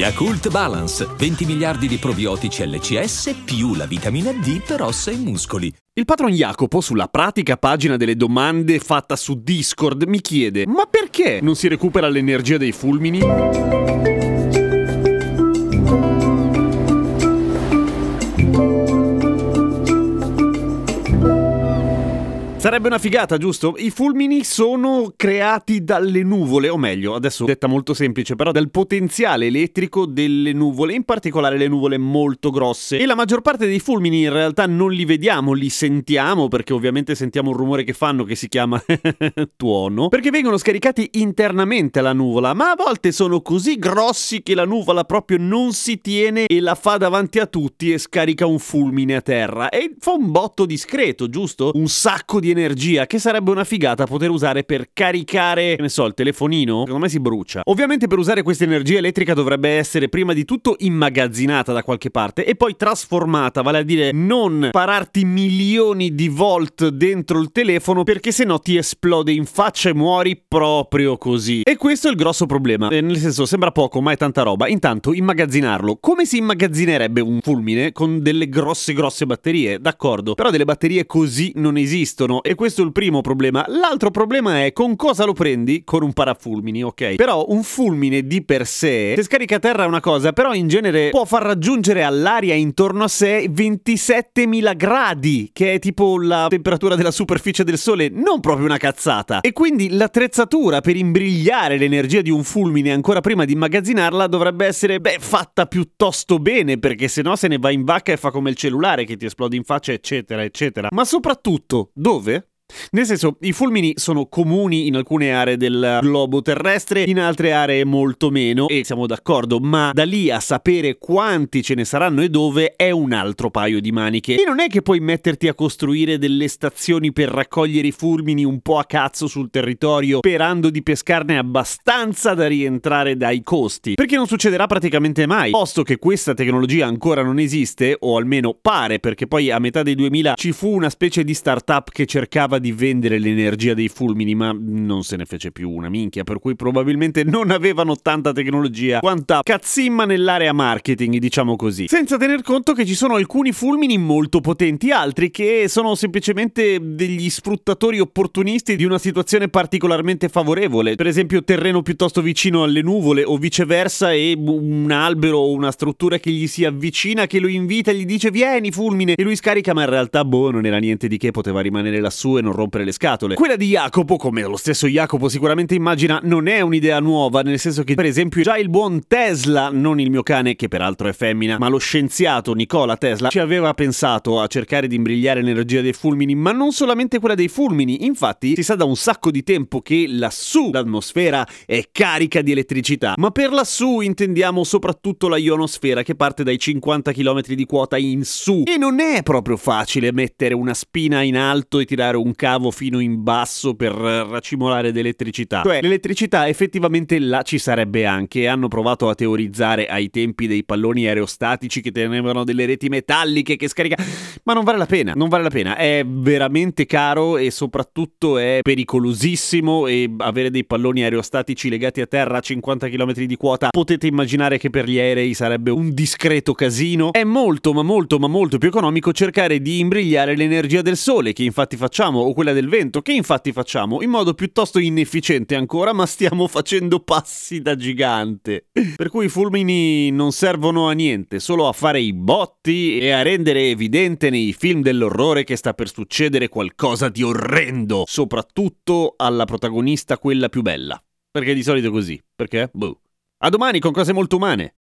Yakult Balance, 20 miliardi di probiotici LCS più la vitamina D per ossa e muscoli. Il patron Jacopo, sulla pratica pagina delle domande fatta su Discord, mi chiede: Ma perché non si recupera l'energia dei fulmini? Sarebbe una figata, giusto? I fulmini sono creati dalle nuvole, o meglio, adesso detta molto semplice, però dal potenziale elettrico delle nuvole, in particolare le nuvole molto grosse. E la maggior parte dei fulmini in realtà non li vediamo, li sentiamo, perché ovviamente sentiamo un rumore che fanno che si chiama tuono, perché vengono scaricati internamente alla nuvola, ma a volte sono così grossi che la nuvola proprio non si tiene e la fa davanti a tutti e scarica un fulmine a terra. E fa un botto discreto, giusto? Un sacco di energia che sarebbe una figata poter usare per caricare, che ne so, il telefonino. Secondo me si brucia. Ovviamente per usare questa energia elettrica dovrebbe essere prima di tutto immagazzinata da qualche parte e poi trasformata, vale a dire non pararti milioni di volt dentro il telefono perché sennò ti esplode in faccia e muori proprio così. E questo è il grosso problema. Eh, nel senso, sembra poco, ma è tanta roba. Intanto, immagazzinarlo. Come si immagazzinerebbe un fulmine con delle grosse grosse batterie? D'accordo, però delle batterie così non esistono e questo è il primo problema. L'altro problema è con cosa lo prendi? Con un parafulmini, ok? Però un fulmine di per sé, se scarica a terra è una cosa, però in genere può far raggiungere all'aria intorno a sé 27.000 gradi, che è tipo la temperatura della superficie del Sole, non proprio una cazzata. E quindi l'attrezzatura per imbrigliare l'energia di un fulmine ancora prima di immagazzinarla dovrebbe essere, beh, fatta piuttosto bene, perché se no se ne va in vacca e fa come il cellulare che ti esplode in faccia, eccetera, eccetera. Ma soprattutto, dove? Nel senso, i fulmini sono comuni in alcune aree del globo terrestre, in altre aree molto meno, e siamo d'accordo, ma da lì a sapere quanti ce ne saranno e dove è un altro paio di maniche. E non è che puoi metterti a costruire delle stazioni per raccogliere i fulmini un po' a cazzo sul territorio, sperando di pescarne abbastanza da rientrare dai costi, perché non succederà praticamente mai, posto che questa tecnologia ancora non esiste, o almeno pare, perché poi a metà dei 2000 ci fu una specie di startup che cercava di vendere l'energia dei fulmini, ma non se ne fece più una minchia, per cui probabilmente non avevano tanta tecnologia quanta cazzimma nell'area marketing, diciamo così. Senza tener conto che ci sono alcuni fulmini molto potenti, altri che sono semplicemente degli sfruttatori opportunisti di una situazione particolarmente favorevole, per esempio terreno piuttosto vicino alle nuvole o viceversa e un albero o una struttura che gli si avvicina, che lo invita e gli dice vieni fulmine e lui scarica, ma in realtà boh, non era niente di che, poteva rimanere lassù e non non rompere le scatole. Quella di Jacopo, come lo stesso Jacopo sicuramente immagina, non è un'idea nuova, nel senso che per esempio già il buon Tesla, non il mio cane che peraltro è femmina, ma lo scienziato Nicola Tesla ci aveva pensato a cercare di imbrigliare l'energia dei fulmini, ma non solamente quella dei fulmini, infatti si sa da un sacco di tempo che lassù l'atmosfera è carica di elettricità, ma per lassù intendiamo soprattutto la ionosfera che parte dai 50 km di quota in su. E non è proprio facile mettere una spina in alto e tirare un cavo fino in basso per racimolare d'elettricità. Cioè, l'elettricità effettivamente là ci sarebbe anche. Hanno provato a teorizzare ai tempi dei palloni aerostatici che tenevano delle reti metalliche che scarica. Ma non vale la pena, non vale la pena. È veramente caro e soprattutto è pericolosissimo. E avere dei palloni aerostatici legati a terra a 50 km di quota, potete immaginare che per gli aerei sarebbe un discreto casino. È molto, ma molto, ma molto più economico cercare di imbrigliare l'energia del sole, che infatti facciamo o quella del vento, che infatti facciamo in modo piuttosto inefficiente ancora, ma stiamo facendo passi da gigante. Per cui i fulmini non servono a niente, solo a fare i botti e a rendere evidente nei film dell'orrore che sta per succedere qualcosa di orrendo, soprattutto alla protagonista quella più bella. Perché di solito è così. Perché? Boh. A domani con cose molto umane.